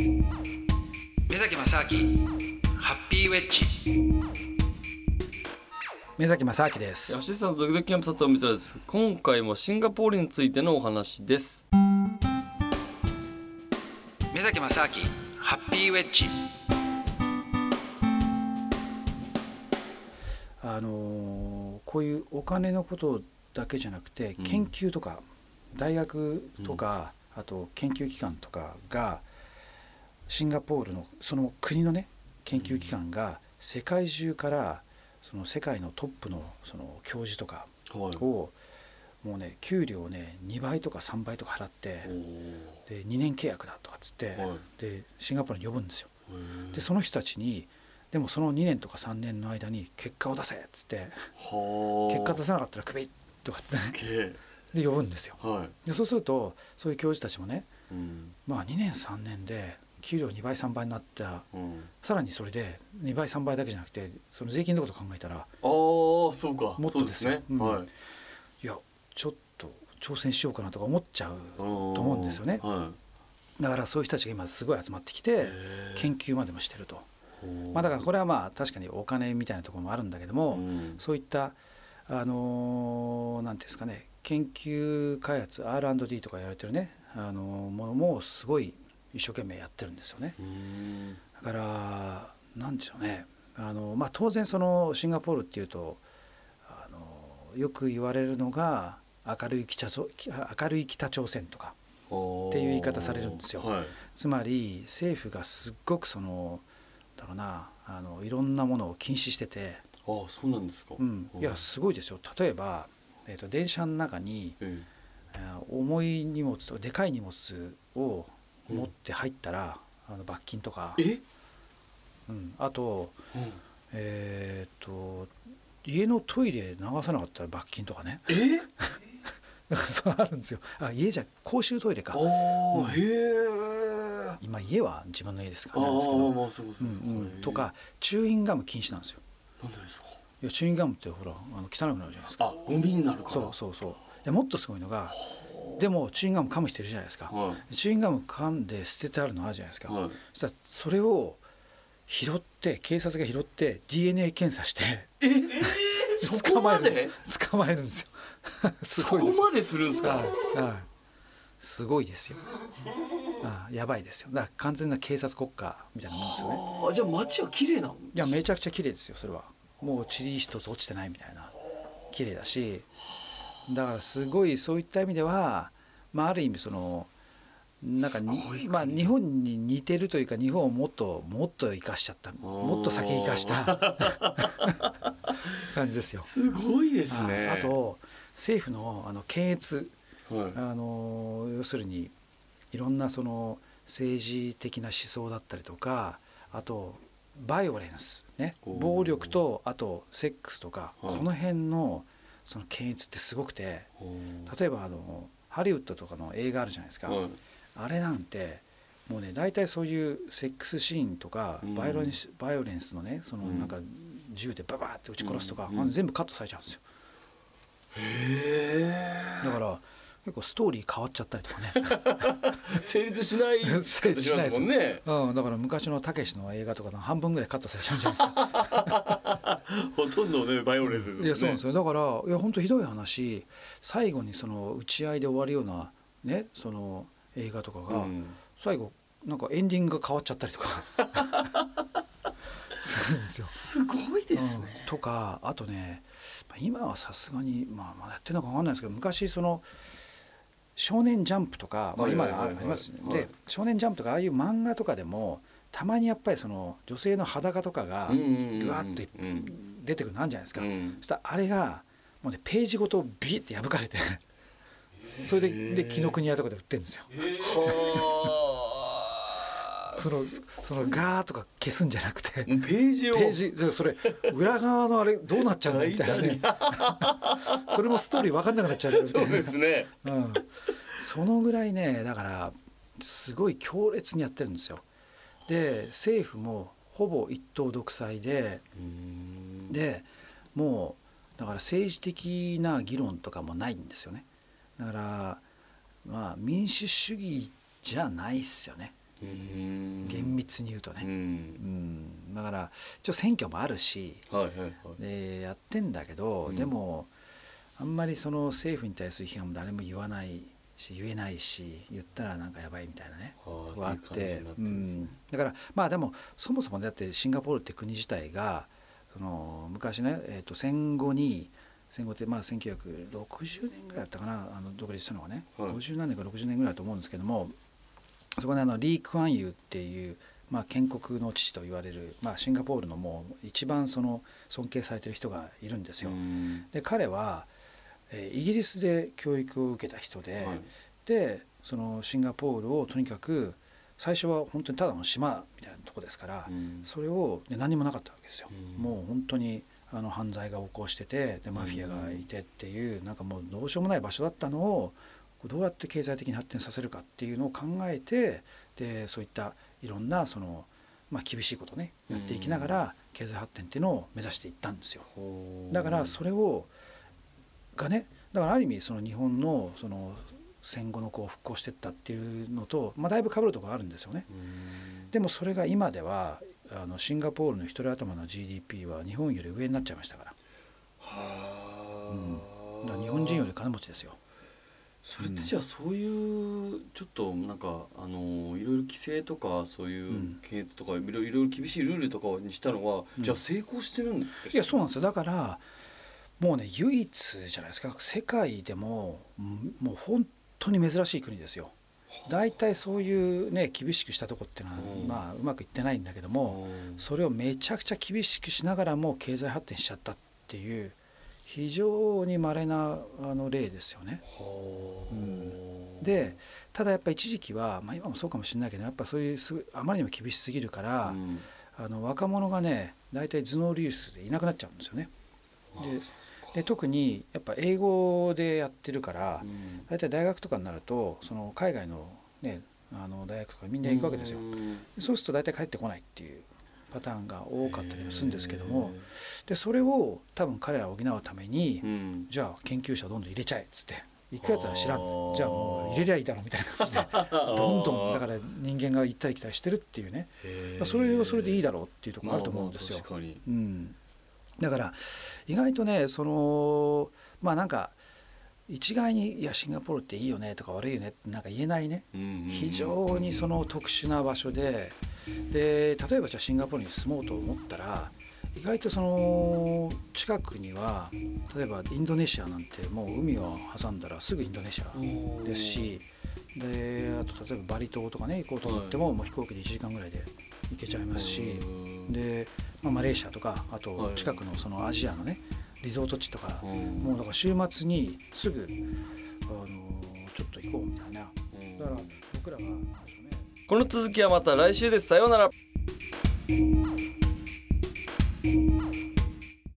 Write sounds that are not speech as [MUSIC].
目崎正明ハッピーウェッジ。目崎正明です。アシスタントドキドキキャンプ佐藤光です。今回もシンガポールについてのお話です。目崎正明ハッピーウェッジ。あのーこういうお金のことだけじゃなくてうん。研究とか、大学とか、あと研究機関とかがシンガポールのその国のね研究機関が世界中からその世界のトップのその教授とかはい。をもうね給料をね2倍とか3倍とか払ってで2年契約だとかっつって、はでシンガポールに呼ぶんですよ。いでその人たちにでもその2年とか3年の間に結果を出せっつってはあ結果出さなかったらクビとかっつすってで呼ぶんですよ。はい。でそうするとそういう教授たちもねうん。まあ2年3年で給料2倍3倍になった。うん。さらにそれで2倍3倍だけじゃなくてその税金のこと考えたらああそうか。もっとですね。うん。はい。いやちょっと挑戦しようかなとか思っちゃうと思うんですよね。はだからそういう人たちが今すごい集まってきてい研究までもしてると。究まあ、だからこれはまあ確かにお金みたいなところもあるんだけども、うん。そういったあのーなんていうんですかね研究開発 R&D とかやられてるね、あのーものもすごい一生懸命やってるんですよね。うん。だからなんでしょうね。あの、まあ、当然そのシンガポールっていうとあのよく言われるのが明るい北朝明るい北朝鮮とかっていう言い方されるんですよ。はい。つまり政府がすっごくそのだろうなあのいろんなものを禁止してて、ああそうなんですか。うん、いやすごいですよ。例えば、えー、と電車の中にええ。ー重い荷物とかでかい荷物を持って入ったら、あの罰金とか、え？うん、あとうん。えっ、と家のトイレ流さなかったら罰金とかね。え？[LAUGHS] そうあるんですよ。あ家じゃ公衆トイレか。あうへえ今家は自分の家ですからねですけど、まあそうそううんうん、とかチューインガム禁止なんですよ。なんでですか？いやチューインガムってほらあの汚くなるじゃないですか。あゴミになるから。そうそうそう。でもっとすごいのがでもチューインガム噛む人いるじゃないですか。はチューインガム噛んで捨ててあるのあるじゃないですか、いはい。そしたらそれを拾って警察が拾って DNA 検査してええ [LAUGHS] そこまで？捕まえるんですよ。[LAUGHS] すそこごいですまでするんですか？はい。はい。すごいですよ。あやばいですよ。だから完全な警察国家みたいなもんですよね。ああじゃあ街は綺麗ないやめちゃくちゃ綺麗ですよそれは。もう塵一つ落ちてないみたいな。綺麗だしだからすごいそういった意味では、まあ、ある意味そのなんかにまあ、日本に似てるというか日本をもっともっと生かしちゃった。もっと先生かした。[LAUGHS] 感じですよ。すごいですね。ああと政府のあの検閲。はい。あの要するにいろんなその政治的な思想だったりとかあとバイオレンスね。暴力とあとセックスとか、はい。この辺のその検閲ってすごくて例えばあのハリウッドとかの映画あるじゃないですか、はい。あれなんてもうね大体そういうセックスシーンとかうん。バイオレンス,、バイオレンスのねそのうん。なんか銃でババーって撃ち殺すとか、うん。全部カットされちゃうんですよ。へ結構ストーリー変わっちゃったりとかね。え [LAUGHS] 成立しない [LAUGHS] 成立しないですもんね。うん、だから昔のたけしの映画とかの半分ぐらいカットされちゃうんじゃないですか。[LAUGHS] ほとんどねバイオレンスですもんね。いやそうなんですよ。だからいや本当ひどい話。最後にその打ち合いで終わるようなねその映画とかが、うん。最後なんかエンディングが変わっちゃったりとか。するんですよ。すごいですね。うん。とかあとねまあ今はさすがに、まあ、まあやってるのか分かんないですけど昔その「少年ジャンプ」とか、まあ、今ありますね。はい。で「少年ジャンプ」とかああいう漫画とかでもたまにやっぱりその女性の裸とかがぐわっとうん。出てくるのあるじゃないですか、うん。そしたらあれがもうねページごとビーって破かれて [LAUGHS] それでで紀ノ国屋とかで売ってるんですよ。はあそのそのガーとか消すんじゃなくて。ページを。ページでそれ裏側のあれどうなっちゃうんだみたいな。ねそれもストーリー分かんなくなっちゃうみたそいうなですね。うん、そのぐらいねだからすごい強烈にやってるんですよ。で政府もほぼ一党独裁ででもうだから政治的な議論とかもないんですよね。だからまあ民主主義じゃないっすよね。うん。密に言うとね、ううん。んだから一応選挙もあるしはいはいはい。でやってんだけど、うん。でもあんまりその政府に対する批判も誰も言わないし言えないし言ったらなんかやばいみたいなねははあってってうるんだからまあでもそもそもだってシンガポールって国自体がその昔ね、えー、と戦後に戦後ってまあ1960年ぐらいだったかなあの独立したのがね、はい。50何年か60年ぐらいだと思うんですけどもそこであのリー・クアンユーっていう、まあ、建国の父と言われる、まあ、シンガポールのもう一番その尊敬されてる人がいるんですよ。うん。で彼は、えーイギリスで教育を受けた人で、はい。でそのシンガポールをとにかく最初は本当にただの島みたいなとこですから、うん。それをで何もなかったわけですよ、うん。もう本当にあの犯罪が横行しててでマフィアがいてっていう、なんかもうどうしようもない場所だったのをどうやって経済的に発展させるかっていうのを考えてでそういったいろんなその、まあ、厳しいことをねやっていきながら経済発展っていうのを目指していったんですよ。だからそれをがねだからある意味その日本のその戦後のこう復興していったっていうのと、まあ、だいぶ被るところあるんですよね。うんでもそれが今ではあのシンガポールの一人頭の GDP は日本より上になっちゃいましたからはうんあだから日本人より金持ちですよ。それってじゃあそういうちょっとなんかあのいろいろ規制とかそういううん。検閲とかいろいろ厳しいルールとかにしたのは、うん。じゃあ成功してるんですか？いやそうなんですよ。だからもうね唯一じゃないですか。世界でもうんもう本当に珍しい国ですよ。大体そういうね厳しくしたとこっていうのは、うん。まあうまくいってないんだけども、それをめちゃくちゃ厳しくしながらも経済発展しちゃったっていう非常に稀なあの例ですよね。はあうんでただやっぱ一時期は、まあ、今もそうかもしれないけどやっぱそういうすあまりにも厳しすぎるから、うんあの若者がね大体頭脳流出でいなくなっちゃうんですよね。あで特にやっぱ英語でやってるからうん大体大学とかになるとその海外の,、ね、あの大学とかみんな行くわけですよ。うんそうすると大体帰ってこないっていうパターンが多かったりもするんですけども。でそれを多分彼らを補うために、うん。じゃあ研究者をどんどん入れちゃえっつって行くやつは知らん。じゃあもう入れりゃいいだろうみたいな感じで [LAUGHS] どんどんだから人間が行ったり来たりしてるっていうね。それはそれでいいだろうっていうところあると思うんですよ。まあまあ確かに。うん、だから意外とねそのまあなんか一概に「いやシンガポールっていいよね」とか「悪いよね」ってなんか言えないね。非常にその特殊な場所で。で例えばじゃあシンガポールに住もうと思ったら意外とその近くには例えばインドネシアなんてもう海を挟んだらすぐインドネシアですしであと例えばバリ島とかね行こうと思ってももう飛行機で1時間ぐらいで行けちゃいますし。うん。で、まあ、マレーシアとかあはい。と近くのそのアジアのねリゾート地とか、もうだから週末にすぐ、あのちょっと行こうみたいな、だから僕らは、ね、この続きはまた来週です。さようなら。